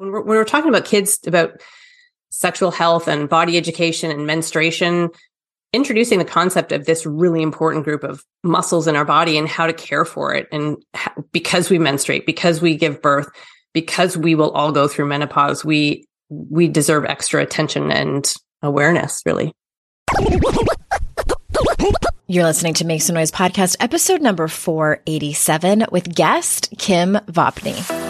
when we're, when we're talking about kids about sexual health and body education and menstruation, introducing the concept of this really important group of muscles in our body and how to care for it. And because we menstruate, because we give birth, because we will all go through menopause, we, we deserve extra attention and awareness, really. You're listening to Make Some Noise podcast, episode number 487 with guest Kim Vopni.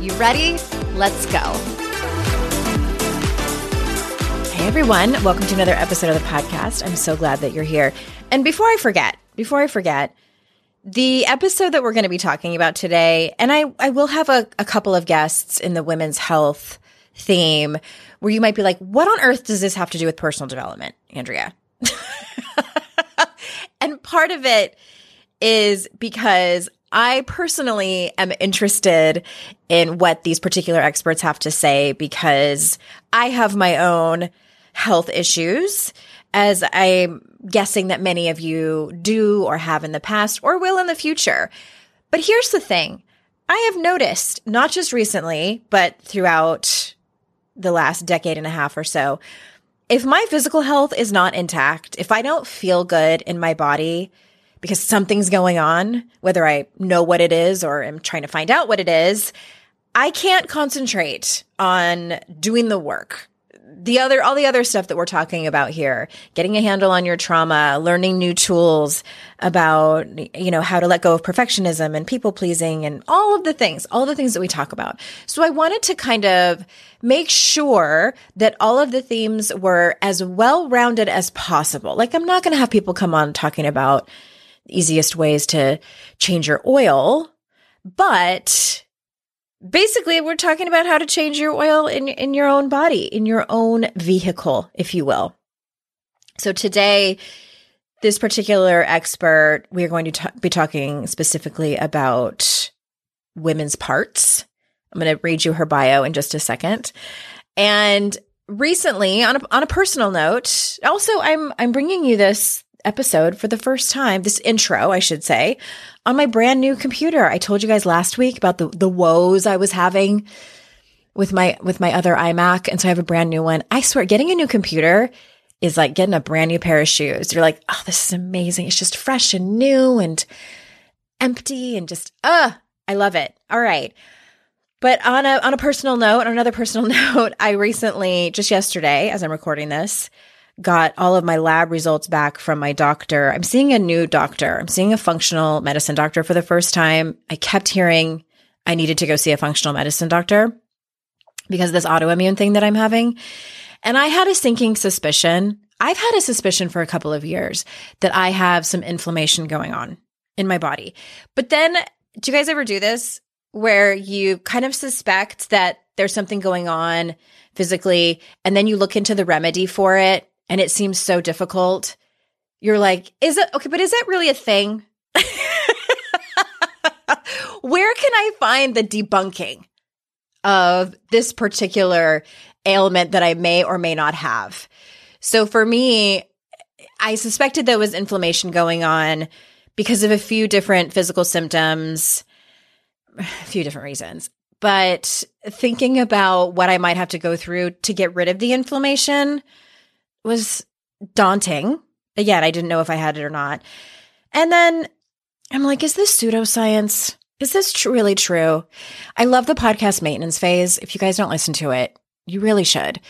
You ready? Let's go. Hey, everyone. Welcome to another episode of the podcast. I'm so glad that you're here. And before I forget, before I forget, the episode that we're going to be talking about today, and I, I will have a, a couple of guests in the women's health theme where you might be like, what on earth does this have to do with personal development, Andrea? and part of it is because I personally am interested in what these particular experts have to say because I have my own health issues, as I'm guessing that many of you do or have in the past or will in the future. But here's the thing I have noticed, not just recently, but throughout the last decade and a half or so, if my physical health is not intact, if I don't feel good in my body, because something's going on, whether I know what it is or am trying to find out what it is, I can't concentrate on doing the work. The other, all the other stuff that we're talking about here, getting a handle on your trauma, learning new tools about, you know, how to let go of perfectionism and people pleasing and all of the things, all the things that we talk about. So I wanted to kind of make sure that all of the themes were as well rounded as possible. Like I'm not going to have people come on talking about, easiest ways to change your oil. But basically, we're talking about how to change your oil in, in your own body, in your own vehicle, if you will. So today, this particular expert, we are going to be talking specifically about women's parts. I'm going to read you her bio in just a second. And recently, on a, on a personal note, also I'm I'm bringing you this episode for the first time, this intro, I should say, on my brand new computer. I told you guys last week about the, the woes I was having with my, with my other iMac. And so I have a brand new one. I swear getting a new computer is like getting a brand new pair of shoes. You're like, oh, this is amazing. It's just fresh and new and empty and just, uh, I love it. All right. But on a on a personal note, on another personal note, I recently, just yesterday, as I'm recording this, got all of my lab results back from my doctor. I'm seeing a new doctor. I'm seeing a functional medicine doctor for the first time. I kept hearing I needed to go see a functional medicine doctor because of this autoimmune thing that I'm having. And I had a sinking suspicion. I've had a suspicion for a couple of years that I have some inflammation going on in my body. But then, do you guys ever do this where you kind of suspect that there's something going on physically and then you look into the remedy for it and it seems so difficult, you're like, is it okay? But is that really a thing? Where can I find the debunking of this particular ailment that I may or may not have? So for me, I suspected there was inflammation going on because of a few different physical symptoms, a few different reasons. But thinking about what I might have to go through to get rid of the inflammation was daunting. Again, I didn't know if I had it or not. And then I'm like, is this pseudoscience? Is this tr- really true? I love the podcast maintenance phase. If you guys don't listen to it, you really should.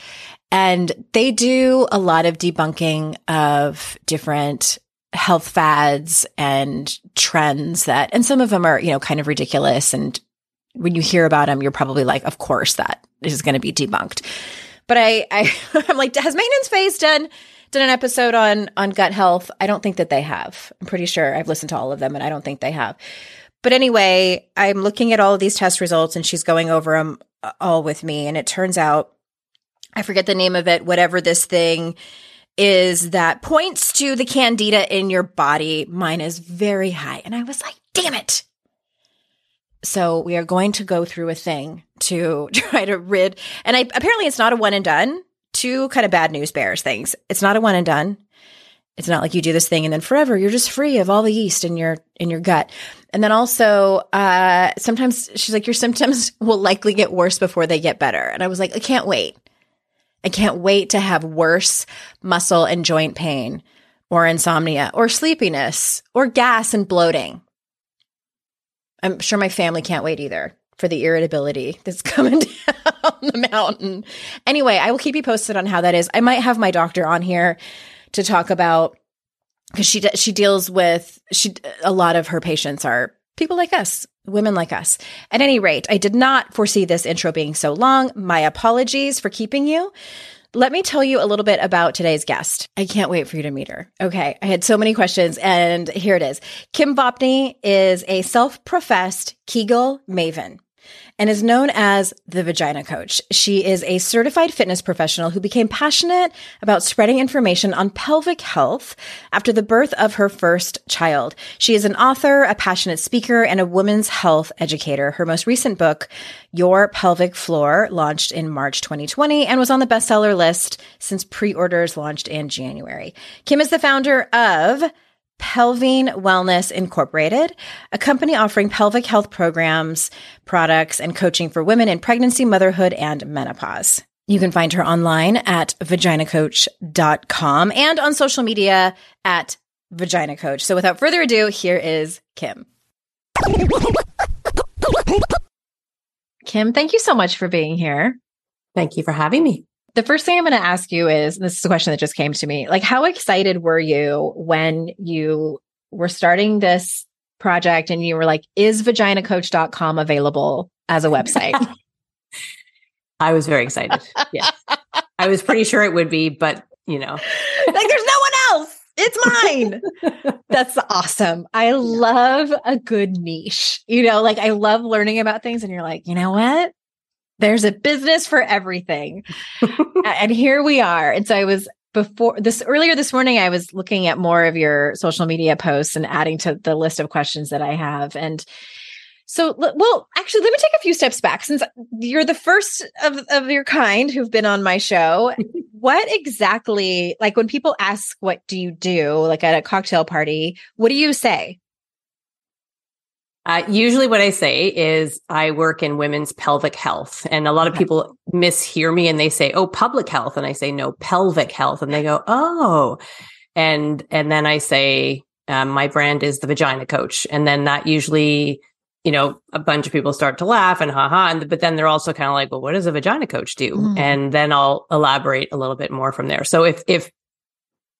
And they do a lot of debunking of different health fads and trends that, and some of them are, you know, kind of ridiculous. And when you hear about them, you're probably like, of course that is going to be debunked. But I, I I'm like, has maintenance phase done done an episode on on gut health. I don't think that they have. I'm pretty sure I've listened to all of them and I don't think they have. But anyway, I'm looking at all of these test results and she's going over them uh, all with me and it turns out I forget the name of it, whatever this thing is that points to the candida in your body. Mine is very high. And I was like, damn it. So we are going to go through a thing to try to rid. And I apparently it's not a one and done. Two kind of bad news bears things. It's not a one and done. It's not like you do this thing and then forever you're just free of all the yeast in your in your gut. And then also, uh, sometimes she's like, your symptoms will likely get worse before they get better. And I was like, I can't wait. I can't wait to have worse muscle and joint pain or insomnia or sleepiness or gas and bloating. I'm sure my family can't wait either for the irritability that's coming down the mountain. Anyway, I will keep you posted on how that is. I might have my doctor on here to talk about because she she deals with she a lot of her patients are people like us, women like us. At any rate, I did not foresee this intro being so long. My apologies for keeping you. Let me tell you a little bit about today's guest. I can't wait for you to meet her. Okay. I had so many questions and here it is. Kim Vopni is a self professed Kegel maven and is known as the Vagina Coach. She is a certified fitness professional who became passionate about spreading information on pelvic health after the birth of her first child. She is an author, a passionate speaker, and a women's health educator. Her most recent book, Your Pelvic Floor, launched in March 2020 and was on the bestseller list since pre-orders launched in January. Kim is the founder of Pelvienne Wellness Incorporated, a company offering pelvic health programs, products, and coaching for women in pregnancy, motherhood, and menopause. You can find her online at vaginacoach.com and on social media at Vagina Coach. So without further ado, here is Kim. Kim, thank you so much for being here. Thank you for having me. The first thing I'm going to ask you is this is a question that just came to me. Like, how excited were you when you were starting this project and you were like, is vaginacoach.com available as a website? I was very excited. Yes. I was pretty sure it would be, but you know, like there's no one else. It's mine. That's awesome. I love a good niche. You know, like I love learning about things and you're like, you know what? There's a business for everything. and here we are. And so I was before this earlier this morning, I was looking at more of your social media posts and adding to the list of questions that I have. And so, well, actually, let me take a few steps back since you're the first of, of your kind who've been on my show. what exactly, like when people ask, what do you do, like at a cocktail party, what do you say? Uh, usually, what I say is I work in women's pelvic health, and a lot of people mishear me and they say, "Oh, public health," and I say, "No, pelvic health," and they go, "Oh," and and then I say, um, "My brand is the Vagina Coach," and then that usually, you know, a bunch of people start to laugh and haha, and but then they're also kind of like, "Well, what does a Vagina Coach do?" Mm. And then I'll elaborate a little bit more from there. So if if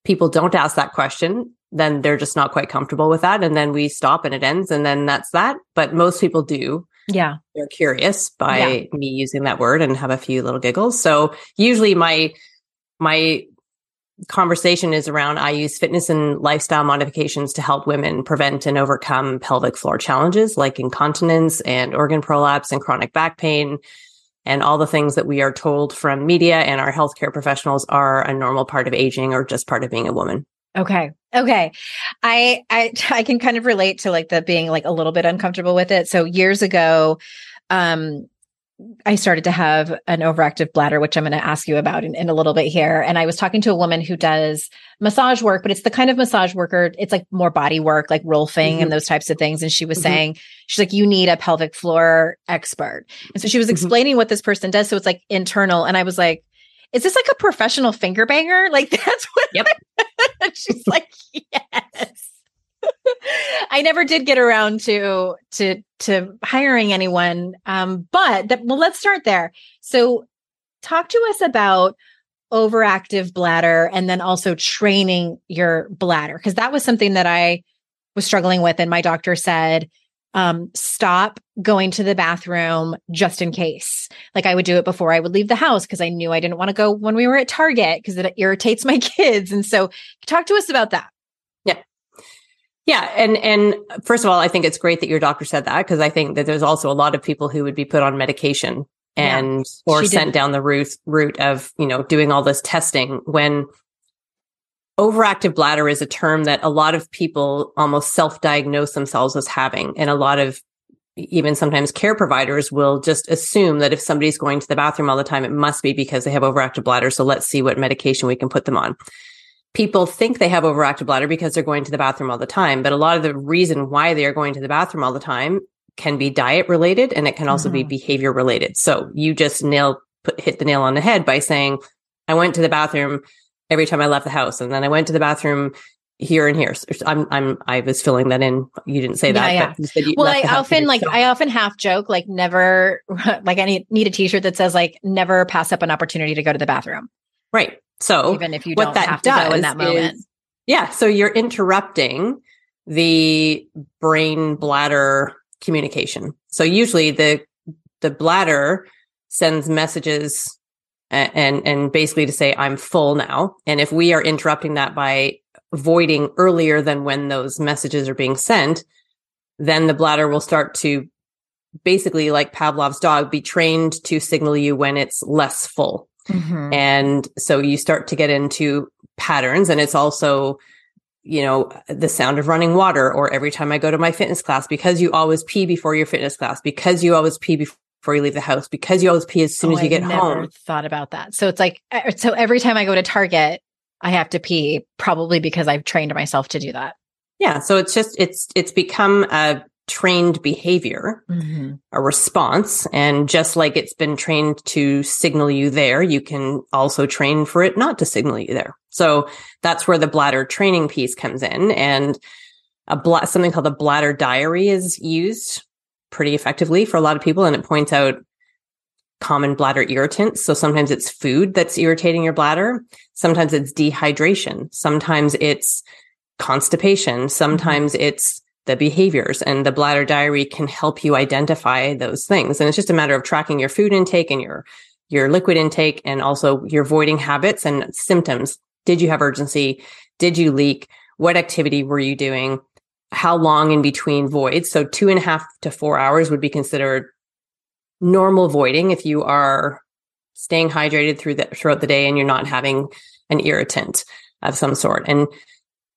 people don't ask that question, then they're just not quite comfortable with that. And then we stop and it ends and then that's that. But most people do. Yeah. They're curious by yeah. me using that word and have a few little giggles. So usually my, my conversation is around I use fitness and lifestyle modifications to help women prevent and overcome pelvic floor challenges like incontinence and organ prolapse and chronic back pain and all the things that we are told from media and our healthcare professionals are a normal part of aging or just part of being a woman. Okay. Okay. I I I can kind of relate to like the being like a little bit uncomfortable with it. So years ago, um I started to have an overactive bladder, which I'm going to ask you about in, in, a little bit here. And I was talking to a woman who does massage work, but it's the kind of massage worker, it's like more body work, like rolfing mm-hmm. and those types of things. And she was mm-hmm. saying, she's like, you need a pelvic floor expert. And so she was mm-hmm. explaining what this person does. So it's like internal. And I was like, is this like a professional finger banger? Like that's what yep. she's like, yes. I never did get around to to to hiring anyone. Um, but that, well, let's start there. So talk to us about overactive bladder and then also training your bladder because that was something that I was struggling with and my doctor said um, stop going to the bathroom just in case. Like I would do it before I would leave the house because I knew I didn't want to go when we were at Target because it irritates my kids. And so talk to us about that. Yeah. Yeah. And and first of all, I think it's great that your doctor said that because I think that there's also a lot of people who would be put on medication and yeah, or sent down the route route of, you know, doing all this testing when overactive bladder is a term that a lot of people almost self-diagnose themselves as having. And a lot of even sometimes care providers will just assume that if somebody's going to the bathroom all the time it must be because they have overactive bladder. So let's see what medication we can put them on. People think they have overactive bladder because they're going to the bathroom all the time but a lot of the reason why they are going to the bathroom all the time can be diet related and it can also mm-hmm. be behavior related. So you just nail put, hit the nail on the head by saying i went to the bathroom every time I left the house. And then I went to the bathroom here and here. So I'm, I'm, I was filling that in. You didn't say that. Yeah, yeah. well, I often like, I often half joke, like never, like I need, need a t-shirt that says like, never pass up an opportunity to go to the bathroom. Right. So even if you don't have to go in that moment. Is, yeah. So you're interrupting the brain bladder communication. So usually the, the bladder sends messages and and basically to say I'm full now. And if we are interrupting that by voiding earlier than when those messages are being sent, then the bladder will start to basically like Pavlov's dog be trained to signal you when it's less full. Mm-hmm. And so you start to get into patterns and it's also you know the sound of running water or every time I go to my fitness class because you always pee before your fitness class because you always pee before before you leave the house because you always pee as soon oh, as you I've get home. I thought about that. So it's like so every time I go to Target, I have to pee probably because I've trained myself to do that. Yeah, so it's just it's it's become a trained behavior, mm-hmm. a response, and just like it's been trained to signal you there, you can also train for it not to signal you there. So that's where the bladder training piece comes in and a bla- something called a bladder diary is used pretty effectively for a lot of people. And it points out common bladder irritants. So sometimes it's food that's irritating your bladder. Sometimes it's dehydration. Sometimes it's constipation. Sometimes mm-hmm. it's the behaviors and the bladder diary can help you identify those things. And it's just a matter of tracking your food intake and your, your liquid intake and also your voiding habits and symptoms. Did you have urgency? Did you leak? What activity were you doing? How long in between voids. So two and a half to four hours would be considered normal voiding if you are staying hydrated through the, throughout the day and you're not having an irritant of some sort. And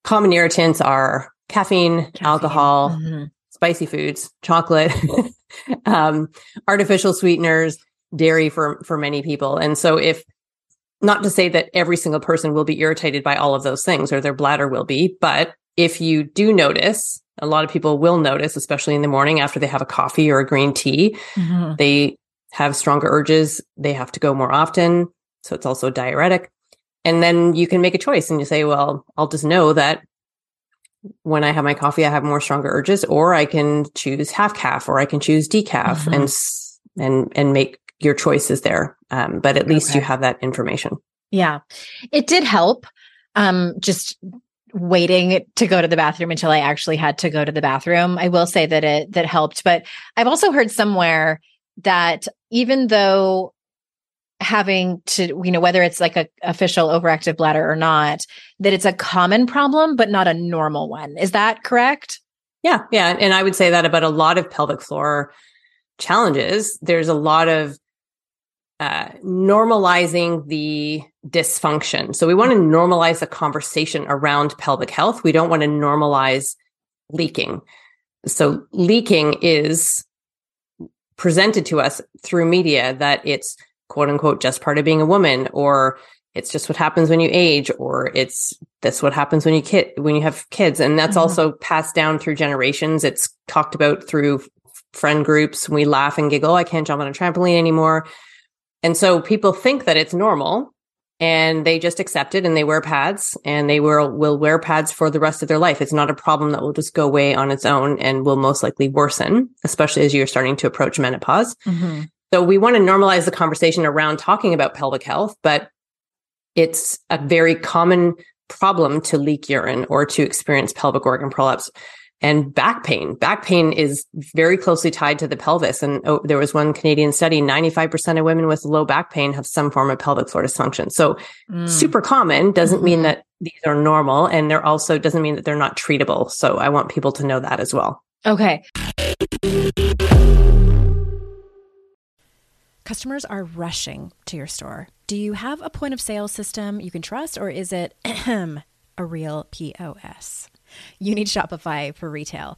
common irritants are caffeine, caffeine. alcohol, mm-hmm. spicy foods, chocolate, um, artificial sweeteners, dairy for, for many people. And so if not to say that every single person will be irritated by all of those things or their bladder will be, but if you do notice, a lot of people will notice, especially in the morning after they have a coffee or a green tea, mm-hmm. they have stronger urges. They have to go more often. So it's also diuretic. And then you can make a choice and you say, well, I'll just know that when I have my coffee, I have more stronger urges, or I can choose half caf or I can choose decaf mm-hmm. and, and, and make your choices there. Um, but at least okay. you have that information. Yeah. It did help. Um, just waiting to go to the bathroom until I actually had to go to the bathroom. I will say that it that helped, but I've also heard somewhere that even though having to you know whether it's like a official overactive bladder or not that it's a common problem but not a normal one. Is that correct? Yeah yeah and i would say that about a lot of pelvic floor challenges. There's a lot of uh, normalizing the dysfunction. So we want to normalize the conversation around pelvic health. We don't want to normalize leaking. So leaking is presented to us through media that it's quote unquote just part of being a woman or it's just what happens when you age or it's that's what happens when you kid when you have kids and that's mm-hmm. also passed down through generations it's talked about through friend groups we laugh and giggle i can't jump on a trampoline anymore and so people think that it's normal and they just accept it and they wear pads and they will, will wear pads for the rest of their life. It's not a problem that will just go away on its own and will most likely worsen, especially as you're starting to approach menopause. Mm-hmm. So we want to normalize the conversation around talking about pelvic health, but it's a very common problem to leak urine or to experience pelvic organ prolapse. And back pain. Back pain is very closely tied to the pelvis. And oh, there was one Canadian study, 95% of women with low back pain have some form of pelvic floor dysfunction. So mm. super common doesn't mm-hmm. mean that these are normal. And they're also doesn't mean that they're not treatable. So I want people to know that as well. Okay. Customers are rushing to your store. Do you have a point of sale system you can trust, or is it a real POS? You need Shopify for retail.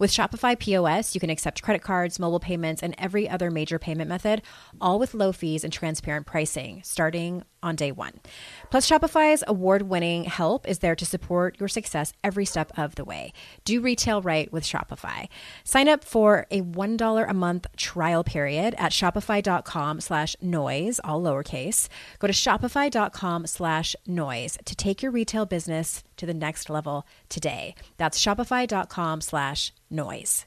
With Shopify POS, you can accept credit cards, mobile payments, and every other major payment method, all with low fees and transparent pricing, starting on day one. Plus, Shopify's award winning help is there to support your success every step of the way. Do retail right with Shopify. Sign up for a $1 a month trial period at shopify.com slash noise, all lowercase. Go to shopify.com slash noise to take your retail business to the next level today. That's shopify.com slash noise.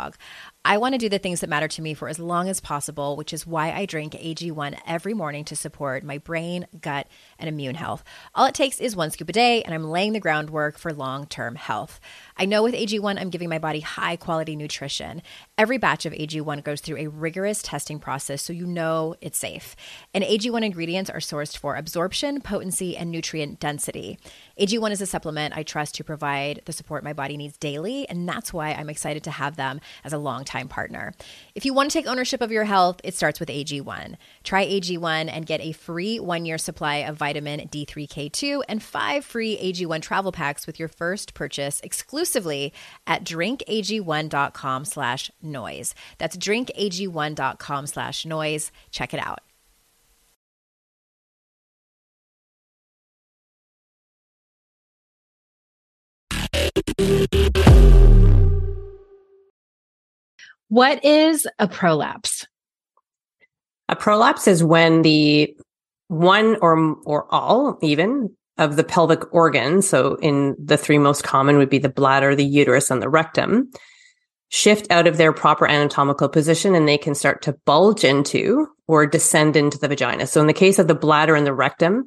dog. I want to do the things that matter to me for as long as possible, which is why I drink AG1 every morning to support my brain, gut, and immune health. All it takes is one scoop a day, and I'm laying the groundwork for long term health. I know with AG1, I'm giving my body high quality nutrition. Every batch of AG1 goes through a rigorous testing process so you know it's safe. And AG1 ingredients are sourced for absorption, potency, and nutrient density. AG1 is a supplement I trust to provide the support my body needs daily, and that's why I'm excited to have them as a long time partner. If you want to take ownership of your health, it starts with AG1. Try AG1 and get a free one year supply of vitamin D3K2 and five free AG1 travel packs with your first purchase exclusively at drinkag1.com slash noise. That's drinkag1.com slash noise. Check it out. What is a prolapse? A prolapse is when the one or or all even of the pelvic organs, so in the three most common would be the bladder, the uterus, and the rectum, shift out of their proper anatomical position and they can start to bulge into or descend into the vagina. So in the case of the bladder and the rectum,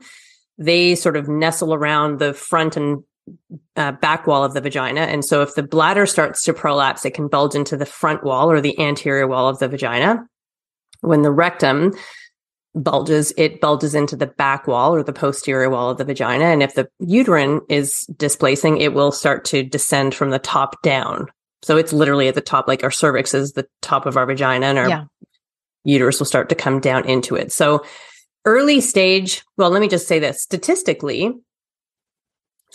they sort of nestle around the front and uh, back wall of the vagina. And so if the bladder starts to prolapse, it can bulge into the front wall or the anterior wall of the vagina. When the rectum bulges, it bulges into the back wall or the posterior wall of the vagina. And if the uterine is displacing, it will start to descend from the top down. So it's literally at the top, like our cervix is the top of our vagina and our yeah. uterus will start to come down into it. So early stage, well, let me just say this statistically,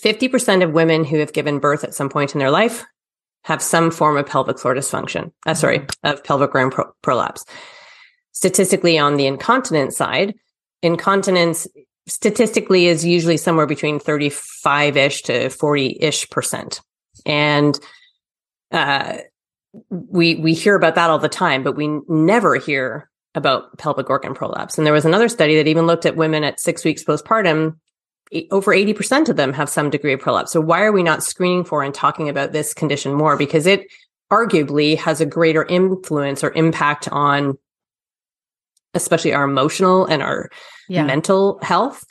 50% of women who have given birth at some point in their life have some form of pelvic floor dysfunction. Uh, sorry, mm-hmm. of pelvic rim pro- prolapse. Statistically, on the incontinence side, incontinence statistically is usually somewhere between 35 ish to 40 ish percent. And, uh, we, we hear about that all the time, but we never hear about pelvic organ prolapse. And there was another study that even looked at women at six weeks postpartum over 80% of them have some degree of prolapse. So why are we not screening for and talking about this condition more? Because it arguably has a greater influence or impact on especially our emotional and our yeah. mental health.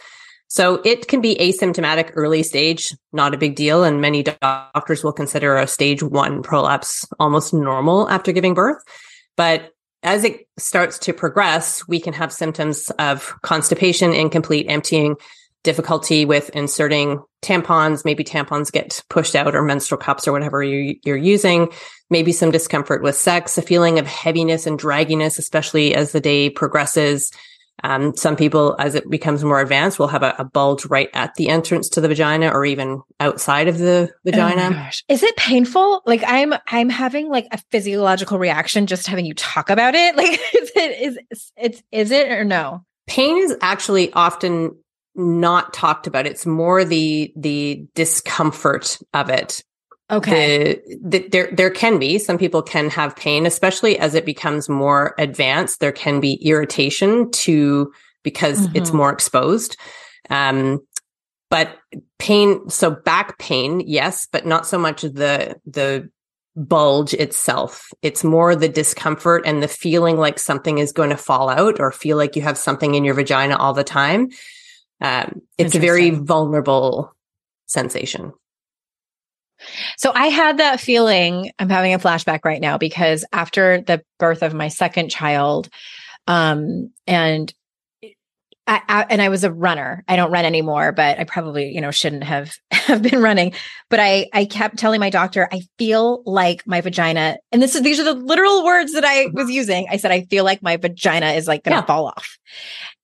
So it can be asymptomatic early stage, not a big deal. And many doctors will consider a stage one prolapse almost normal after giving birth. But as it starts to progress, we can have symptoms of constipation, incomplete emptying, difficulty with inserting tampons, maybe tampons get pushed out or menstrual cups or whatever you, you're using, maybe some discomfort with sex, a feeling of heaviness and dragginess, especially as the day progresses. Um, some people, as it becomes more advanced, will have a, a, bulge right at the entrance to the vagina or even outside of the vagina. Oh is it painful? Like I'm, I'm having like a physiological reaction just having you talk about it. Like, is it, is it's, is it or no? Pain is actually often not talked about. It's more the, the discomfort of it. Okay. The, the, there, there can be some people can have pain, especially as it becomes more advanced. There can be irritation to because mm-hmm. it's more exposed. Um, but pain, so back pain, yes, but not so much the, the bulge itself. It's more the discomfort and the feeling like something is going to fall out or feel like you have something in your vagina all the time. Um, it's a very vulnerable sensation. So I had that feeling. I'm having a flashback right now because after the birth of my second child, um, and I, I, and I was a runner. I don't run anymore, but I probably, you know, shouldn't have have been running. But I I kept telling my doctor, I feel like my vagina, and this is these are the literal words that I was using. I said, I feel like my vagina is like going to yeah. fall off,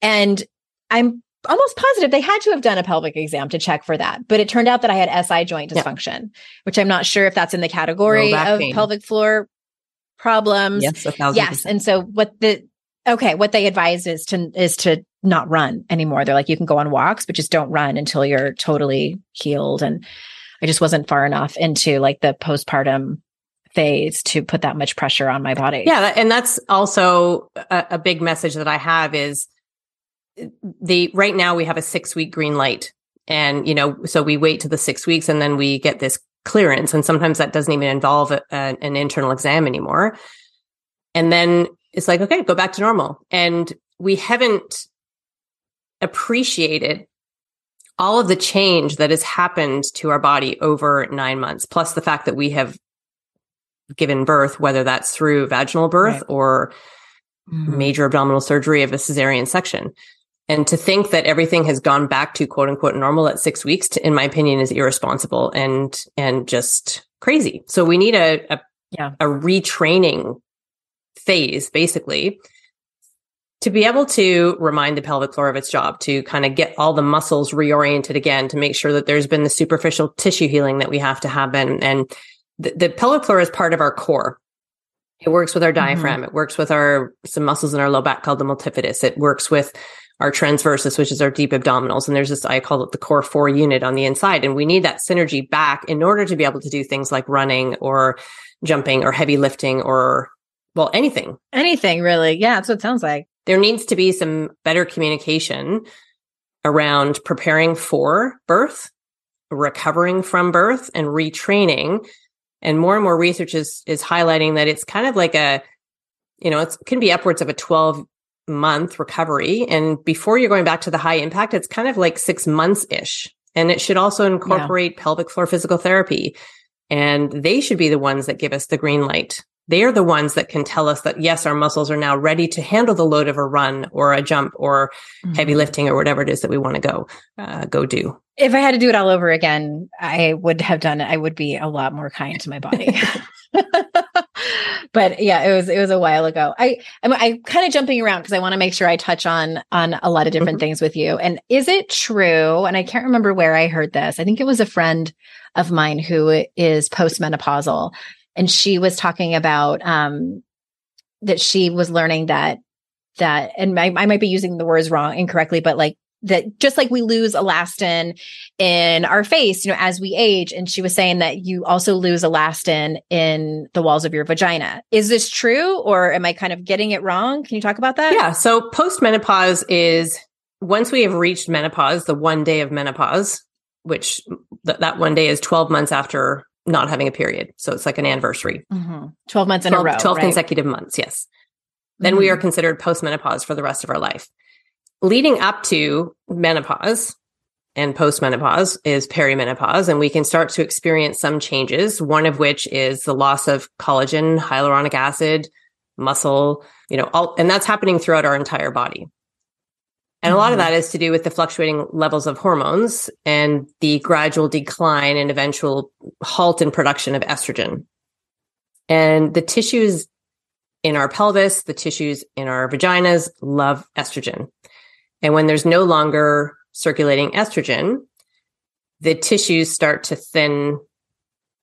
and I'm almost positive they had to have done a pelvic exam to check for that. But it turned out that I had SI joint dysfunction, yeah. which I'm not sure if that's in the category of pain. pelvic floor problems. Yes, yes. Percent. And so what the okay, what they advise is to is to not run anymore. They're like, you can go on walks, but just don't run until you're totally healed. And I just wasn't far enough into like the postpartum phase to put that much pressure on my body. Yeah. And that's also a, a big message that I have is the right now we have a six week green light. And you know so we wait to the six weeks and then we get this clearance. And sometimes that doesn't even involve a, a, an internal exam anymore. And then it's like okay go back to normal. And we haven't appreciated all of the change that has happened to our body over nine months plus the fact that we have given birth whether that's through vaginal birth right. or mm-hmm. major abdominal surgery of a cesarean section and to think that everything has gone back to quote unquote normal at six weeks, to, in my opinion, is irresponsible and, and just crazy. So we need a, a, yeah. a retraining phase basically to be able to remind the pelvic floor of its job, to kind of get all the muscles reoriented again, to make sure that there's been the superficial tissue healing that we have to happen. And the, the pelvic floor is part of our core. It works with our mm-hmm. diaphragm. Mm-hmm. It works with our some muscles in our low back called the multifidus. It works with our transversus, which is our deep abdominals. And there's this, I call it the core four unit on the inside. And we need that synergy back in order to be able to do things like running or jumping or heavy lifting or, well, anything. Anything really. Yeah. That's what it sounds like. There needs to be some better communication around preparing for birth, recovering from birth and retraining. And more and more research is, is highlighting that it's kind of like a, you know, it can be upwards of a 12 month recovery. And before you're going back to the high impact, it's kind of like six months ish. And it should also incorporate yeah. pelvic floor physical therapy. And they should be the ones that give us the green light. They are the ones that can tell us that, yes, our muscles are now ready to handle the load of a run or a jump or mm-hmm. heavy lifting or whatever it is that we want to go, uh, go do. If I had to do it all over again, I would have done it. I would be a lot more kind to my body. but yeah, it was it was a while ago. I I'm, I'm kind of jumping around because I want to make sure I touch on on a lot of different mm-hmm. things with you. And is it true? And I can't remember where I heard this. I think it was a friend of mine who is postmenopausal, and she was talking about um that she was learning that that and I, I might be using the words wrong incorrectly, but like that just like we lose elastin in our face, you know, as we age. And she was saying that you also lose elastin in the walls of your vagina. Is this true or am I kind of getting it wrong? Can you talk about that? Yeah. So postmenopause is once we have reached menopause, the one day of menopause, which th- that one day is 12 months after not having a period. So it's like an anniversary. Mm-hmm. 12 months 12, in a row. 12 right? consecutive months. Yes. Then mm-hmm. we are considered postmenopause for the rest of our life leading up to menopause and postmenopause is perimenopause, and we can start to experience some changes. One of which is the loss of collagen, hyaluronic acid, muscle, you know, all, and that's happening throughout our entire body. And a lot of mm-hmm. that is to do with the fluctuating levels of hormones and the gradual decline and eventual halt in production of estrogen. And the tissues in our pelvis, the tissues in our vaginas love estrogen. And when there's no longer circulating estrogen, the tissues start to thin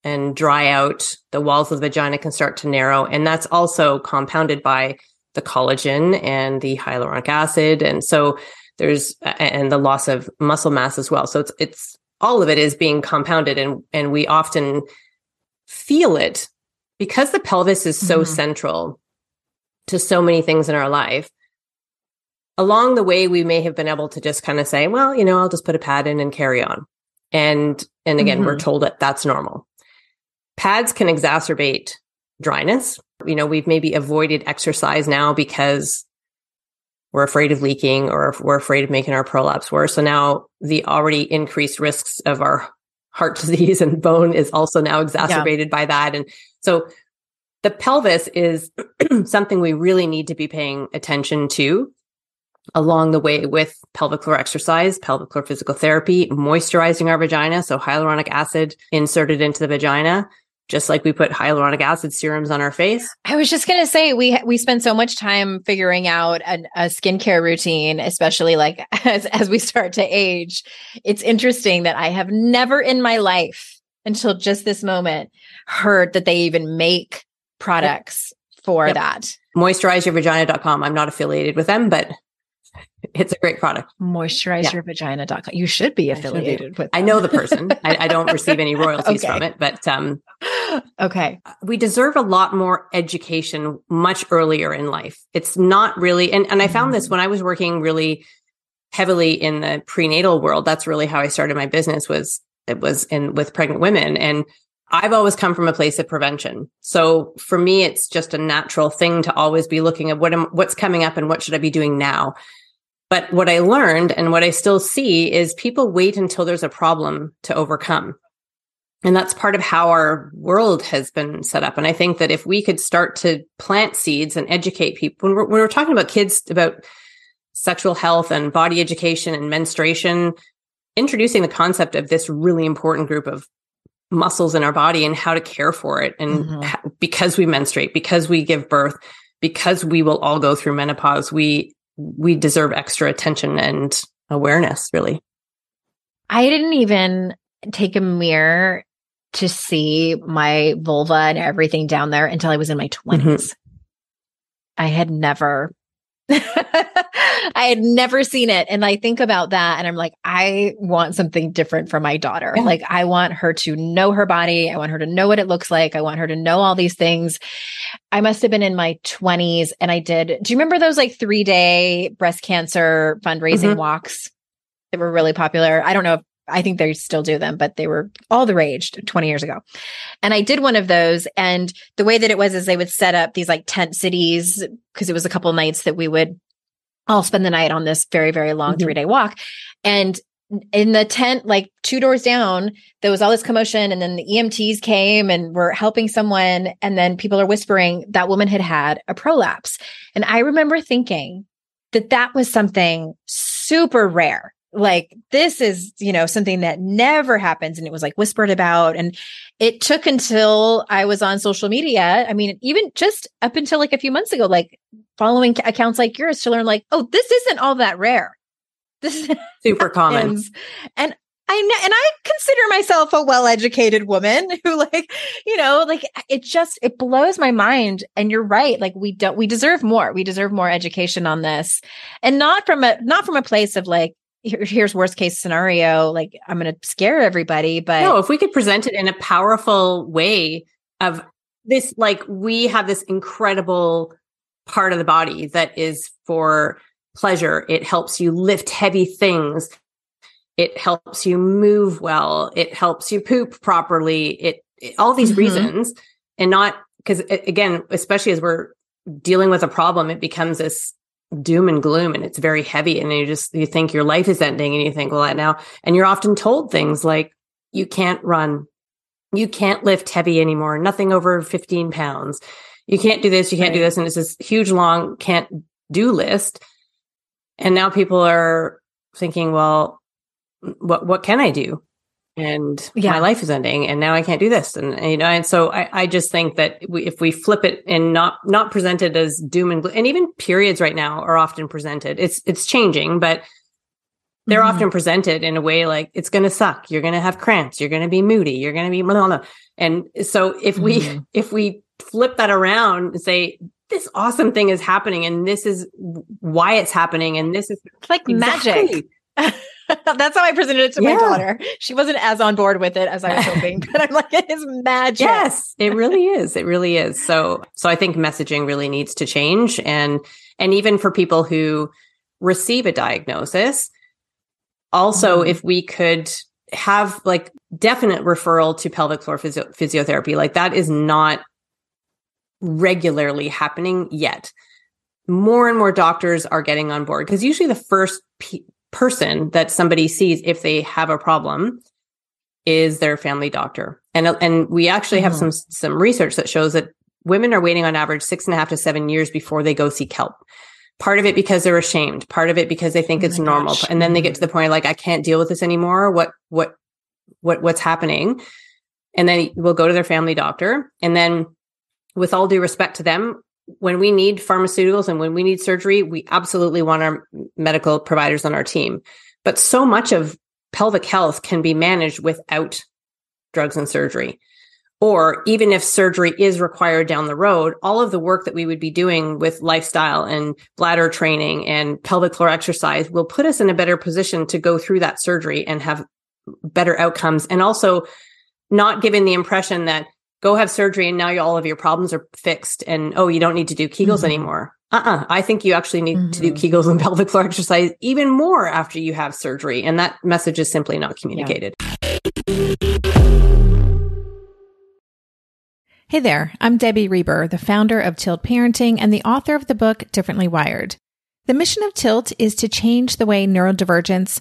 and dry out. The walls of the vagina can start to narrow. And that's also compounded by the collagen and the hyaluronic acid. And so there's, and the loss of muscle mass as well. So it's, it's, all of it is being compounded and, and we often feel it because the pelvis is so mm-hmm. central to so many things in our life. Along the way, we may have been able to just kind of say, well, you know, I'll just put a pad in and carry on. And, and again, mm-hmm. we're told that that's normal. Pads can exacerbate dryness. You know, we've maybe avoided exercise now because we're afraid of leaking or we're afraid of making our prolapse worse. So now the already increased risks of our heart disease and bone is also now exacerbated yeah. by that. And so the pelvis is something we really need to be paying attention to along the way with pelvic floor exercise, pelvic floor physical therapy, moisturizing our vagina. So hyaluronic acid inserted into the vagina, just like we put hyaluronic acid serums on our face. I was just going to say we we spend so much time figuring out an, a skincare routine, especially like as as we start to age. It's interesting that I have never in my life until just this moment heard that they even make products yep. for yep. that. Moisturizeyourvagina.com. I'm not affiliated with them, but it's a great product. Moisturizeyourvagina.com. You should be affiliated should be. with them. I know the person. I, I, don't receive any royalties okay. from it, but um okay. We deserve a lot more education much earlier in life. It's not really and, and I found mm-hmm. this when I was working really heavily in the prenatal world. That's really how I started my business was it was in with pregnant women. And I've always come from a place of prevention. So for me, it's just a natural thing to always be looking at what am, what's coming up and what should I be doing now. But what I learned and what I still see is people wait until there's a problem to overcome. And that's part of how our world has been set up. And I think that if we could start to plant seeds and educate people, when we're, when we're talking about kids about sexual health and body education and menstruation, introducing the concept of this really important group of muscles in our body and how to care for it. And mm-hmm. because we menstruate, because we give birth, because we will all go through menopause, we, we deserve extra attention and awareness, really. I didn't even take a mirror to see my vulva and everything down there until I was in my 20s. Mm-hmm. I had never I had never seen it. And I think about that and I'm like, I want something different for my daughter. Yeah. Like, I want her to know her body. I want her to know what it looks like. I want her to know all these things. I must have been in my 20s and I did. Do you remember those like three day breast cancer fundraising mm-hmm. walks? that were really popular. I don't know if I think they still do them, but they were all the rage 20 years ago. And I did one of those. And the way that it was is they would set up these like tent cities because it was a couple nights that we would all spend the night on this very, very long mm-hmm. three day walk. And in the tent, like two doors down, there was all this commotion. And then the EMTs came and were helping someone. And then people are whispering that woman had had a prolapse. And I remember thinking that that was something super rare like this is you know something that never happens and it was like whispered about and it took until i was on social media i mean even just up until like a few months ago like following accounts like yours to learn like oh this isn't all that rare this is super common and I and I consider myself a well-educated woman who like, you know, like it just it blows my mind and you're right, like we don't we deserve more. We deserve more education on this. And not from a not from a place of like here, here's worst case scenario like i'm going to scare everybody but no if we could present it in a powerful way of this like we have this incredible part of the body that is for pleasure. It helps you lift heavy things. It helps you move well. It helps you poop properly. It, it all these mm-hmm. reasons and not because again especially as we're dealing with a problem it becomes this doom and gloom and it's very heavy and you just you think your life is ending and you think well that now and you're often told things like you can't run you can't lift heavy anymore nothing over 15 pounds you can't do this you can't right. do this and it's this huge long can't do list And now people are thinking, well, what what can I do? And yeah. my life is ending, and now I can't do this. And, and you know, and so I, I just think that we, if we flip it and not not presented as doom and gloom, and even periods right now are often presented. It's it's changing, but they're mm-hmm. often presented in a way like it's going to suck. You're going to have cramps. You're going to be moody. You're going to be blah, blah. and so if we mm-hmm. if we flip that around and say this awesome thing is happening and this is why it's happening and this is it's like exactly. magic. That's how I presented it to yeah. my daughter. She wasn't as on board with it as I was hoping, but I'm like, it is magic. Yes, it really is. It really is. So, so I think messaging really needs to change, and and even for people who receive a diagnosis, also mm-hmm. if we could have like definite referral to pelvic floor physio- physiotherapy, like that is not regularly happening yet. More and more doctors are getting on board because usually the first person that somebody sees if they have a problem is their family doctor. And, and we actually have mm-hmm. some, some research that shows that women are waiting on average six and a half to seven years before they go seek help. Part of it because they're ashamed, part of it because they think oh it's normal. Gosh. And then they get to the point like, I can't deal with this anymore. What, what, what, what's happening? And then we'll go to their family doctor. And then with all due respect to them, when we need pharmaceuticals and when we need surgery, we absolutely want our medical providers on our team. But so much of pelvic health can be managed without drugs and surgery. Or even if surgery is required down the road, all of the work that we would be doing with lifestyle and bladder training and pelvic floor exercise will put us in a better position to go through that surgery and have better outcomes. And also not given the impression that go have surgery and now all of your problems are fixed and oh you don't need to do kegels mm-hmm. anymore uh-uh i think you actually need mm-hmm. to do mm-hmm. kegels and pelvic floor exercise even more after you have surgery and that message is simply not communicated yeah. hey there i'm debbie reber the founder of tilt parenting and the author of the book differently wired the mission of tilt is to change the way neurodivergence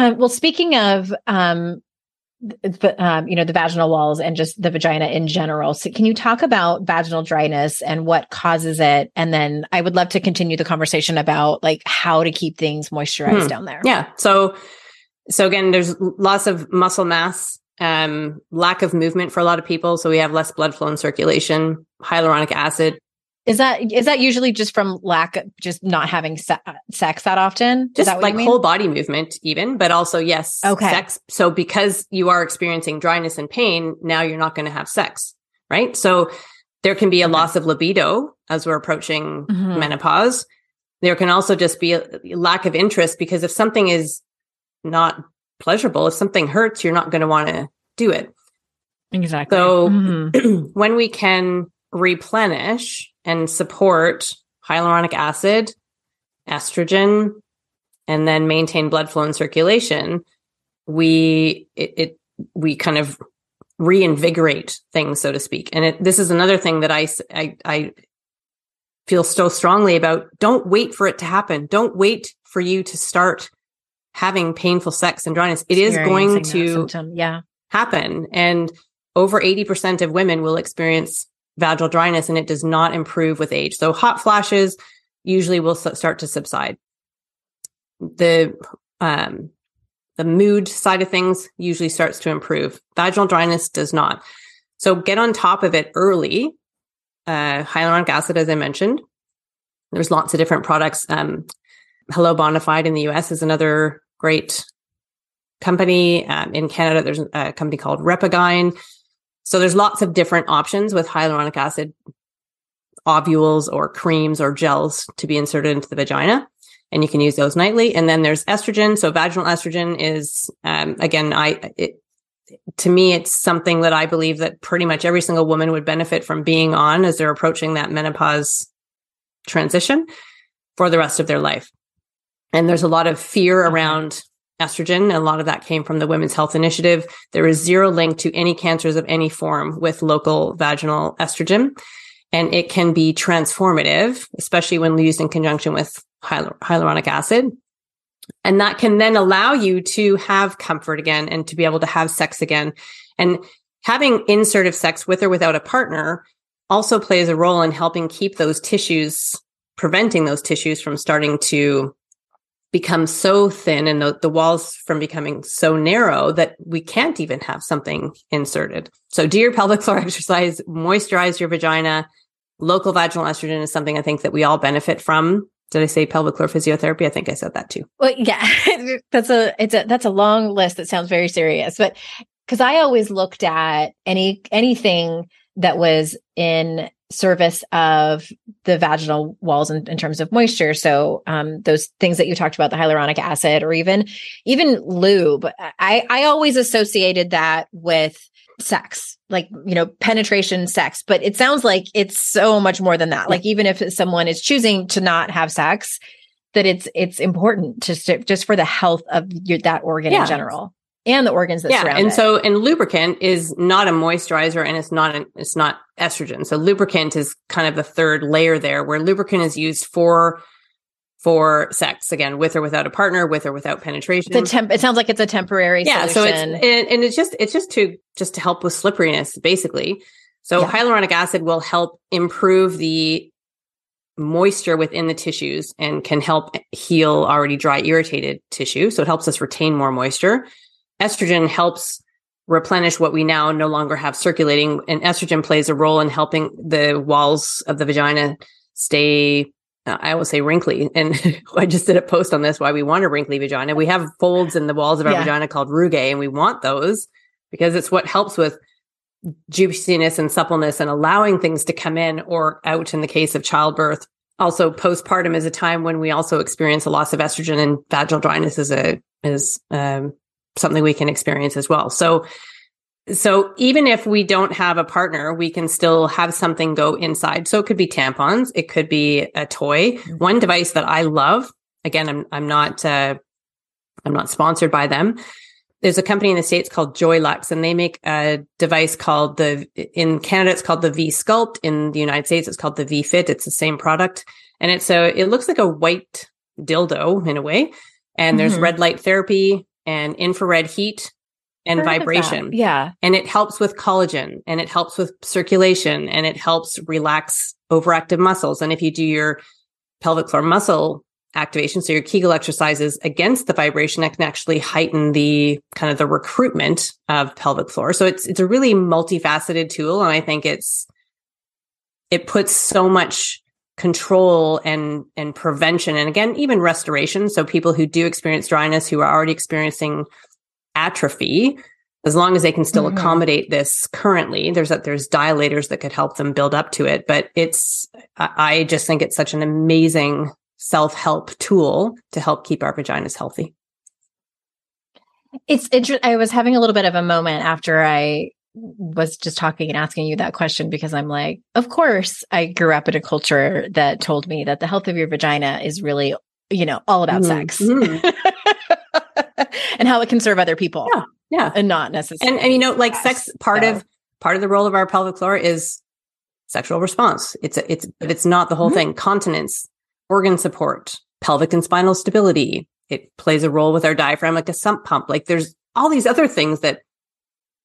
Uh, well, speaking of um, the, um, you know the vaginal walls and just the vagina in general, so can you talk about vaginal dryness and what causes it? And then I would love to continue the conversation about like how to keep things moisturized hmm. down there. Yeah. So, so again, there's lots of muscle mass, um, lack of movement for a lot of people. So we have less blood flow and circulation, hyaluronic acid Is that is that usually just from lack of just not having se- sex that often? Is just that like whole body movement even but also yes Okay. sex so because you are experiencing dryness and pain now you're not going to have sex right so there can be a Okay. loss of libido as we're approaching Mhm. menopause there can also just be a lack of interest because if something is not pleasurable if something hurts you're not going to want to do it exactly. so Mhm. when we can replenish and support hyaluronic acid, estrogen, and then maintain blood flow and circulation, we it, it we kind of reinvigorate things, so to speak. And it, this is another thing that I, I I feel so strongly about. Don't wait for it to happen. Don't wait for you to start having painful sex and dryness. It is going to symptom. yeah. happen. And over 80% of women will experience vaginal dryness and it does not improve with age. So hot flashes usually will start to subside. The, um, the mood side of things usually starts to improve. Vaginal dryness does not. So get on top of it early. Uh, hyaluronic acid, as I mentioned, there's lots of different products. Um, Hello Bonafide in the US is another great company. Um, in Canada, there's a company called Repagyn. So there's lots of different options with hyaluronic acid ovules or creams or gels to be inserted into the vagina. And you can use those nightly. And then there's estrogen. So vaginal estrogen is, um, again, I, it, to me, it's something that I believe that pretty much every single woman would benefit from being on as they're approaching that menopause transition for the rest of their life. And there's a lot of fear around estrogen. A lot of that came from the Women's Health Initiative. There is zero link to any cancers of any form with local vaginal estrogen. And it can be transformative, especially when used in conjunction with hyal- hyaluronic acid. And that can then allow you to have comfort again and to be able to have sex again. And having insertive sex with or without a partner also plays a role in helping keep those tissues, preventing those tissues from starting to become so thin and the, the walls from becoming so narrow that we can't even have something inserted. So do your pelvic floor exercise, moisturize your vagina. Local vaginal estrogen is something I think that we all benefit from. Did I say pelvic floor physiotherapy? I think I said that too. Well, yeah, that's a it's a that's a long list that sounds very serious, but because I always looked at any anything that was in service of the vaginal walls in, in terms of moisture. So um, those things that you talked about, the hyaluronic acid, or even even lube. I I always associated that with sex like you know penetration sex but it sounds like it's so much more than that like even if someone is choosing to not have sex that it's it's important just to, just for the health of your, that organ Yeah. in general and the organs that yeah, surround and it. so and lubricant is not a moisturizer and it's not an, it's not estrogen. So lubricant is kind of the third layer there, where lubricant is used for for sex again, with or without a partner, with or without penetration. the temp it sounds like it's a temporary yeah so it's and, and it's just it's just to just to help with slipperiness basically so Yeah. hyaluronic acid will help improve the moisture within the tissues and can help heal already dry irritated tissue so it helps us retain more moisture estrogen helps replenish what we now no longer have circulating and estrogen plays a role in helping the walls of the vagina stay uh, I will say wrinkly. And I just did a post on this why we want a wrinkly vagina. We have folds in the walls of our Yeah. vagina called rugae, and we want those because it's what helps with juiciness and suppleness and allowing things to come in or out in the case of childbirth. Also, postpartum is a time when we also experience a loss of estrogen, and vaginal dryness is a is um, something we can experience as well. So, so even if we don't have a partner, we can still have something go inside. So it could be tampons, it could be a toy. One device that I love, again, I'm I'm not uh, I'm not sponsored by them. There's a company in the states called Joylux, and they make a device called the in Canada it's called the V Sculpt. In the United States, it's called the V Fit. It's the same product, and it's a it looks like a white dildo in a way. And there's Mhm. red light therapy and infrared heat and vibration yeah and it helps with collagen and it helps with circulation and it helps relax overactive muscles. And if you do your pelvic floor muscle activation, so your Kegel exercises against the vibration, that can actually heighten the kind of the recruitment of pelvic floor. So it's it's a really multifaceted tool, and I think it's it puts so much control and and prevention and again even restoration. So people who do experience dryness who are already experiencing atrophy as long as they can still mm-hmm. accommodate this currently there's that there's dilators that could help them build up to it. But it's i just think it's such an amazing self-help tool to help keep our vaginas healthy. It's interesting i was having a little bit of a moment after i was just talking and asking you that question because I'm like, of course, I grew up in a culture that told me that the health of your vagina is really, you know, all about mm-hmm. sex mm-hmm. and how it can serve other people. Yeah. Yeah. And not necessarily. And, and you know, like sex, part so. of, part of the role of our pelvic floor is sexual response. It's, a, it's, but it's not the whole mm-hmm. thing. Continence, organ support, pelvic and spinal stability. It plays a role with our diaphragm, like a sump pump. Like there's all these other things that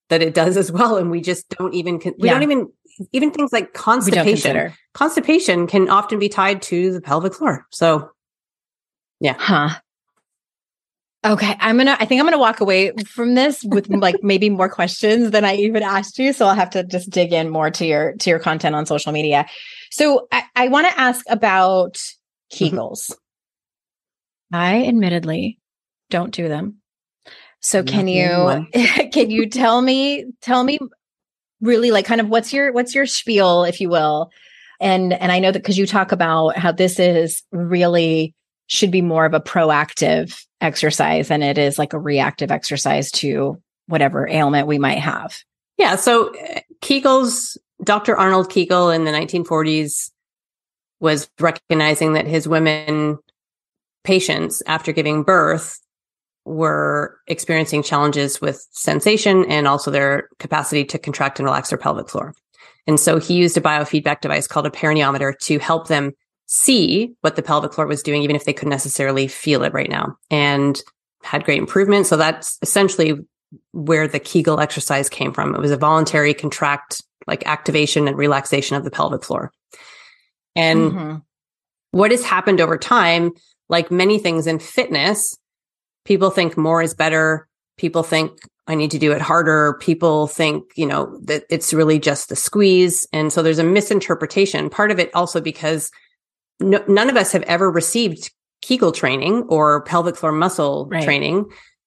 that it does as well and we just don't even we yeah. don't even even things like constipation constipation can often be tied to the pelvic floor so yeah huh okay i'm gonna i think i'm gonna walk away from this with like maybe more questions than i even asked you so i'll have to just dig in more to your to your content on social media so i, I want to ask about mm-hmm. kegels mm-hmm. i admittedly don't do them so can you can you tell me tell me really like kind of what's your what's your spiel if you will and and I know that cuz you talk about how this is really should be more of a proactive exercise than it is like a reactive exercise to whatever ailment we might have. Yeah, so uh, Kegel's Dr. Arnold Kegel in the 1940s was recognizing that his women patients after giving birth were experiencing challenges with sensation and also their capacity to contract and relax their pelvic floor. And so he used a biofeedback device called a perineometer to help them see what the pelvic floor was doing, even if they couldn't necessarily feel it right now and had great improvement. So that's essentially where the Kegel exercise came from. It was a voluntary contract, like activation and relaxation of the pelvic floor. And mm-hmm. what has happened over time, like many things in fitness, people think more is better. People think I need to do it harder. People think, you know, that it's really just the squeeze. And so there's a misinterpretation. Part of it also because no, none of us have ever received Kegel training or pelvic floor muscle right. training.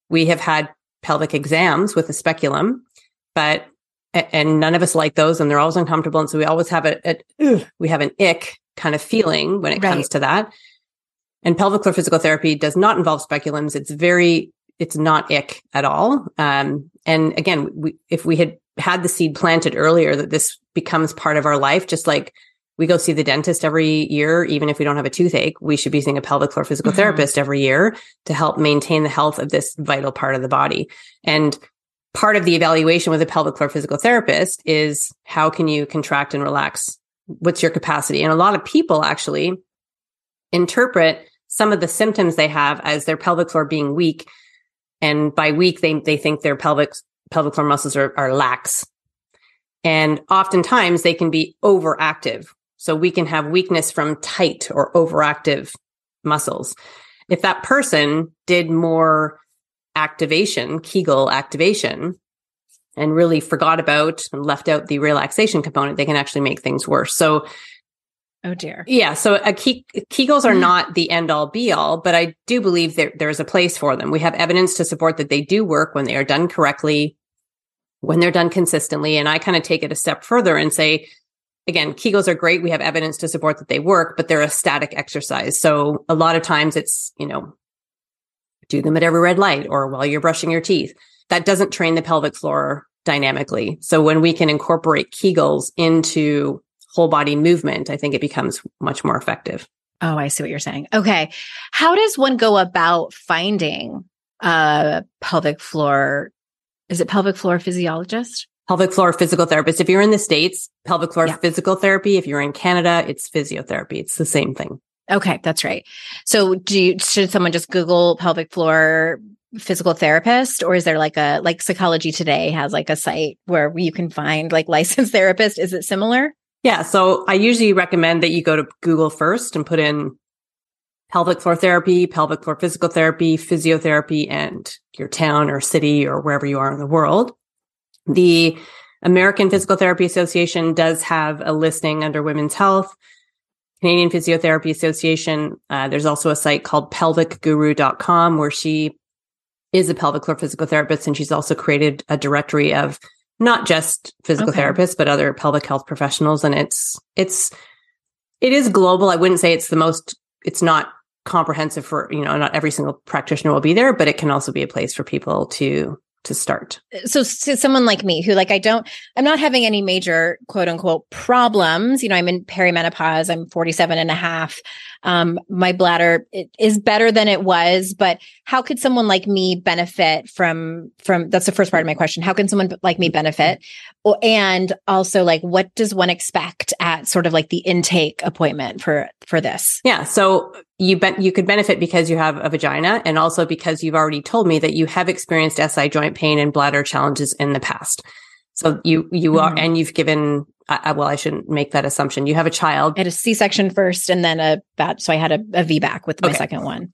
We have had pelvic exams with a speculum, but and none of us like those and they're always uncomfortable. And so we always have a, a we have an ick kind of feeling when it right. comes to that. And pelvic floor physical therapy does not involve speculums. It's very, it's not ick at all. Um, and again, we, if we had had the seed planted earlier that this becomes part of our life, just like we go see the dentist every year, even if we don't have a toothache, we should be seeing a pelvic floor physical mm-hmm. therapist every year to help maintain the health of this vital part of the body. And part of the evaluation with a pelvic floor physical therapist is how can you contract and relax? What's your capacity? And a lot of people actually interpret some of the symptoms they have as their pelvic floor being weak. And by weak, they, they think their pelvic, pelvic floor muscles are, are lax. And oftentimes they can be overactive. So we can have weakness from tight or overactive muscles. If that person did more activation, Kegel activation, and really forgot about and left out the relaxation component, they can actually make things worse. So Oh dear. Yeah. So a Ke- Kegels are mm-hmm. not the end all be all, but I do believe that there's a place for them. We have evidence to support that they do work when they are done correctly, when they're done consistently. And I kind of take it a step further and say, again, Kegels are great. We have evidence to support that they work, but they're a static exercise. So a lot of times it's, you know, do them at every red light or while you're brushing your teeth. That doesn't train the pelvic floor dynamically. So when we can incorporate Kegels into whole body movement, I think it becomes much more effective. Oh, I see what you're saying. Okay. How does one go about finding a pelvic floor? Is it pelvic floor physiologist? Pelvic floor physical therapist. If you're in the States, pelvic floor yeah. physical therapy. If you're in Canada, it's physiotherapy. It's the same thing. Okay, that's right. So do you, should someone just Google pelvic floor physical therapist or is there like a like psychology today has like a site where you can find like licensed therapist is it similar yeah. So I usually recommend that you go to Google first and put in pelvic floor therapy, pelvic floor physical therapy, physiotherapy, and your town or city or wherever you are in the world. The American Physical Therapy Association does have a listing under women's health. Canadian Physiotherapy Association, uh, there's also a site called pelvicguru.com where she is a pelvic floor physical therapist and she's also created a directory of not just physical Okay. therapists but other pelvic health professionals and it's it's it is global. I wouldn't say it's the most it's not comprehensive for, you know, not every single practitioner will be there, but it can also be a place for people to to start. so, so someone like me who like I don't I'm not having any major quote unquote problems. You know, I'm in perimenopause. I'm 47 and a half. Um, my bladder is better than it was, but how could someone like me benefit from from that's the first part of my question. How can someone like me benefit? And also like what does one expect at sort of like the intake appointment for for this? Yeah. So you bet you could benefit because you have a vagina and also because you've already told me that you have experienced SI joint pain and bladder challenges in the past. So you, you are, Mhm. and you've given, I, I- well, I shouldn't make that assumption. You have a child I had a C-section first and then a bad so I had a, a VBAC with my Okay. second one.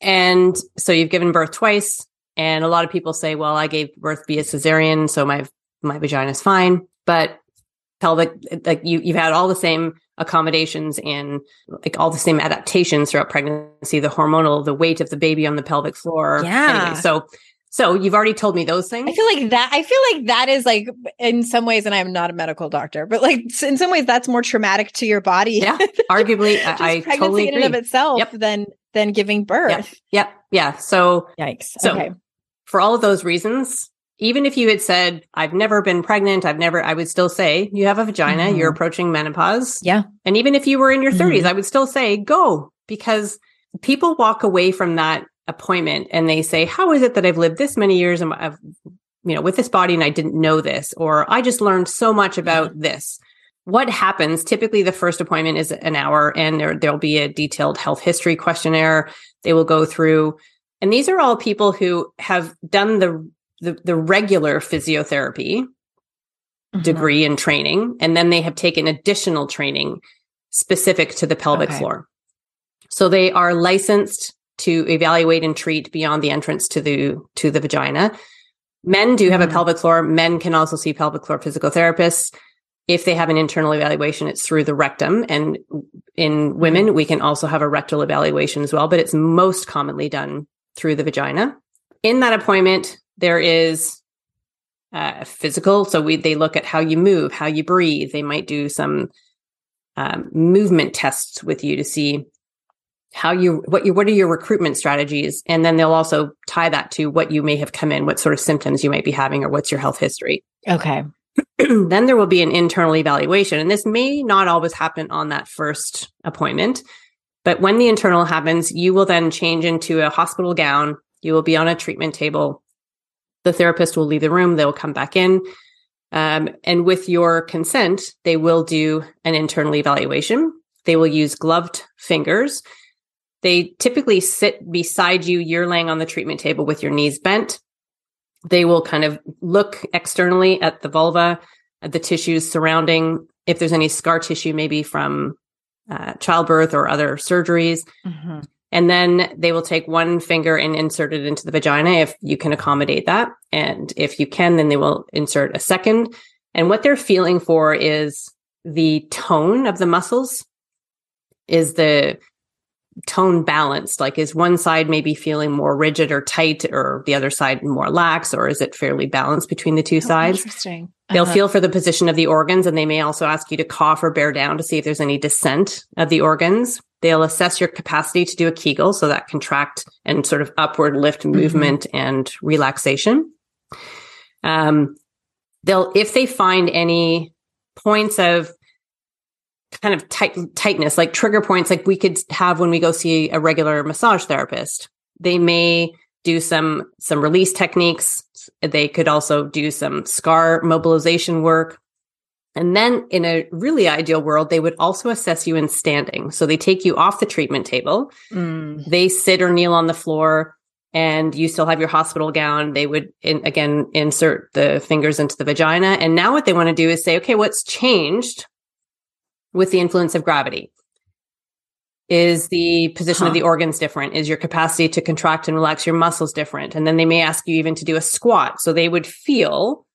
and so you've given birth twice. And a lot of people say, well, I gave birth via cesarean. So my, my vagina is fine, but pelvic, like you, you've had all the same accommodations and like all the same adaptations throughout pregnancy, the hormonal, the weight of the baby on the pelvic floor. Yeah. Anyway, so, so you've already told me those things. I feel like that. I feel like that is like in some ways, and I'm not a medical doctor, but like in some ways, that's more traumatic to your body. Yeah, arguably, I, I pregnancy totally in agree. and of itself Yep. than than giving birth. Yep, yeah. So, Yikes. So- okay. for all of those reasons, even if you had said, "I've never been pregnant," I've never, I would still say you have a vagina. Mhm. You're approaching menopause. Yeah. and even if you were in your 30s, Mhm. I would still say go because people walk away from that appointment and they say, "How is it that I've lived this many years and I've, you know, with this body and I didn't know this, or I just learned so much about this." What happens? Typically, the first appointment is an hour, and there there'll be a detailed health history questionnaire. They will go through, and these are all people who have done the the, the regular physiotherapy Mhm. degree and training, and then they have taken additional training specific to the pelvic Okay. floor. So they are licensed to evaluate and treat beyond the entrance to the to the vagina. Men do have Mhm. a pelvic floor. Men can also see pelvic floor physical therapists. If they have an internal evaluation, it's through the rectum. And in women, we can also have a rectal evaluation as well, but it's most commonly done through the vagina. In that appointment, there is uh, physical. So we they look at how you move, how you breathe. They might do some um, movement tests with you to see how you what you what are your recruitment strategies, and then they'll also tie that to what you may have come in, what sort of symptoms you might be having, or what's your health history. Okay. then there will be an internal evaluation, and this may not always happen on that first appointment. But when the internal happens, you will then change into a hospital gown. You will be on a treatment table the therapist will leave the room they'll come back in um, and with your consent they will do an internal evaluation they will use gloved fingers they typically sit beside you you're laying on the treatment table with your knees bent they will kind of look externally at the vulva at the tissues surrounding if there's any scar tissue maybe from uh, childbirth or other surgeries Mhm. and then they will take one finger and insert it into the vagina if you can accommodate that. And if you can, then they will insert a second. And what they're feeling for is the tone of the muscles. Is the tone balanced? Like, is one side maybe feeling more rigid or tight, or the other side more lax, or is it fairly balanced between the two Oh, sides? Interesting. They'll Uh-huh. feel for the position of the organs and they may also ask you to cough or bear down to see if there's any descent of the organs. They'll assess your capacity to do a Kegel, so that contract and sort of upward lift movement and relaxation. Um, they'll, if they find any points of kind of tight, tightness, like trigger points, like we could have when we go see a regular massage therapist, they may do some some release techniques. They could also do some scar mobilization work. And then in a really ideal world they would also assess you in standing. So they take you off the treatment table. Mm. they sit or kneel on the floor and you still have your hospital gown. They would in, again insert the fingers into the vagina. And now what they want to do is say okay what's changed with the influence of gravity is the position of the organs different is your capacity to contract and relax your muscles different and then they may ask you even to do a squat so they would feel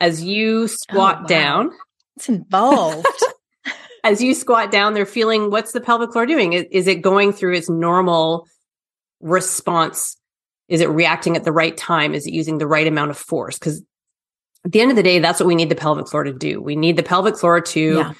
as you squat Oh, wow. down, It's involved. as you squat down, they're feeling what's the pelvic floor doing? Is, is it going through its normal response? Is it reacting at the right time? Is it using the right amount of force? Because at the end of the day, that's what we need the pelvic floor to do. We need the pelvic floor to Yeah.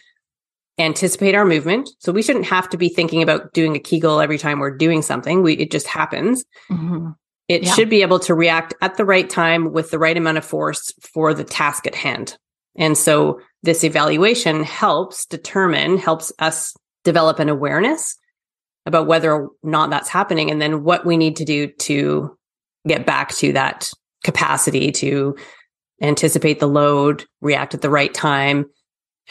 Anticipate our movement. So we shouldn't have to be thinking about doing a Kegel every time we're doing something. We, it just happens. Mhm. It Yeah. should be able to react at the right time with the right amount of force for the task at hand. And so this evaluation helps determine, helps us develop an awareness about whether or not that's happening and then what we need to do to get back to that capacity to anticipate the load, react at the right time,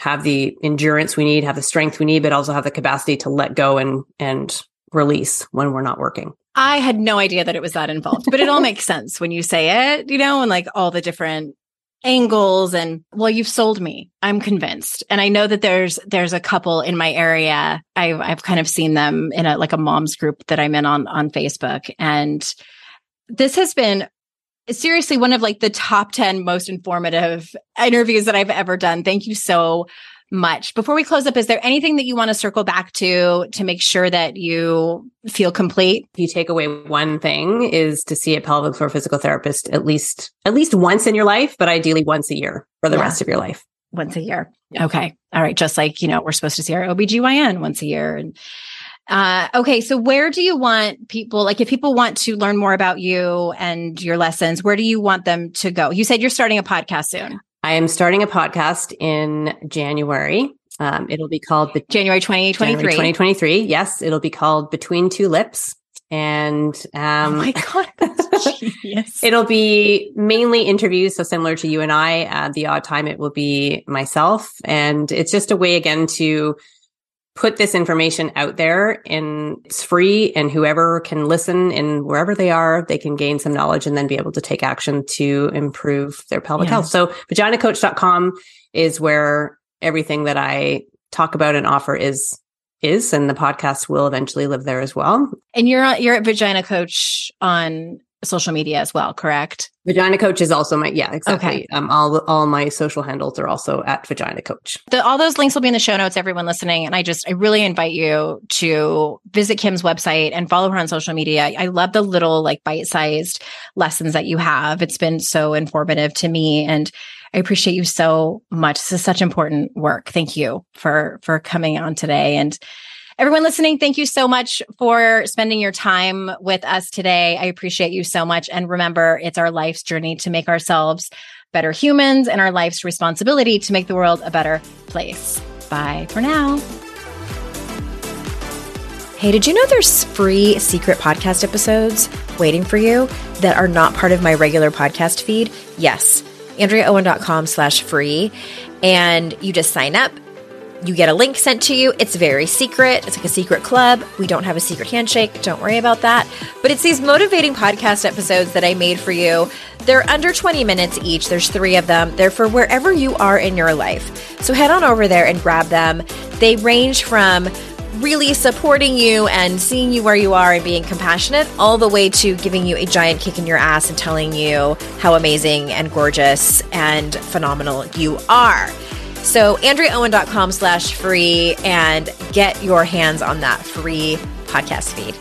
have the endurance we need, have the strength we need, but also have the capacity to let go and and release when we're not working. I had no idea that it was that involved, but it all makes sense when you say it, you know, and like all the different angles and well you've sold me. I'm convinced. And i know that there's there's a couple in my area. I've i've kind of seen them in a like a moms group that i'm in on on facebook. And this has been seriously one of like the top 10 most informative interviews that i've ever done thank you so much before we close up is there anything that you want to circle back to to make sure that you feel complete if you take away one thing is to see a pelvic floor physical therapist at least at least once in your life but ideally once a year for the Yeah. rest of your life once a year. Okay. All right. Just like, you know, we're supposed to see our OBGYN once a year. And uh okay. So where do you want people like if people want to learn more about you and your lessons, where do you want them to go? You said you're starting a podcast soon. i am starting a podcast in january um, it'll be called the January 2023. January 2023 yes it'll be called between two lips and um oh my God. It'll be mainly interviews, so similar to you and I. At the odd time, it will be myself, and it's just a way again to put this information out there, and it's free. And whoever can listen, and wherever they are, they can gain some knowledge and then be able to take action to improve their pelvic Yeah. health. So, vaginacoach.com is where everything that I talk about and offer is is, and the podcast will eventually live there as well. and you're you're at Vagina Coach on social media as well, correct? Vagina Coach is also my yeah exactly. Okay. Um, all all my social handles are also at Vagina Coach. The, all those links will be in the show notes, everyone listening. And I just, I really invite you to visit Kim's website and follow her on social media. I love the little like bite sized lessons that you have. It's been so informative to me. And I appreciate you so much. This is such important work. Thank you for, for coming on today. And everyone listening, thank you so much for spending your time with us today. I appreciate you so much. And remember, it's our life's journey to make ourselves better humans and our life's responsibility to make the world a better place. Bye for now. Hey, did you know there's free secret podcast episodes waiting for you that are not part of my regular podcast feed? Yes. AndreaOwen.com slash free. And you just sign up. You get a link sent to you. It's very secret. It's like a secret club. We don't have a secret handshake. Don't worry about that. But it's these motivating podcast episodes that I made for you. They're under 20 minutes each. There's three of them. They're for wherever you are in your life. So head on over there and grab them. They range from really supporting you and seeing you where you are and being compassionate, all the way to giving you a giant kick in your ass and telling you how amazing and gorgeous and phenomenal you are. So AndreaOwen.com slash free and get your hands on that free podcast feed.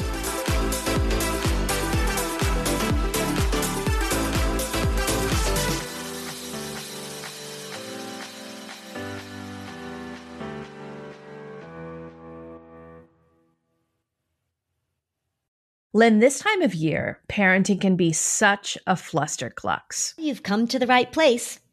Lynn, this time of year, parenting can be such a flusterclux. You've come to the right place.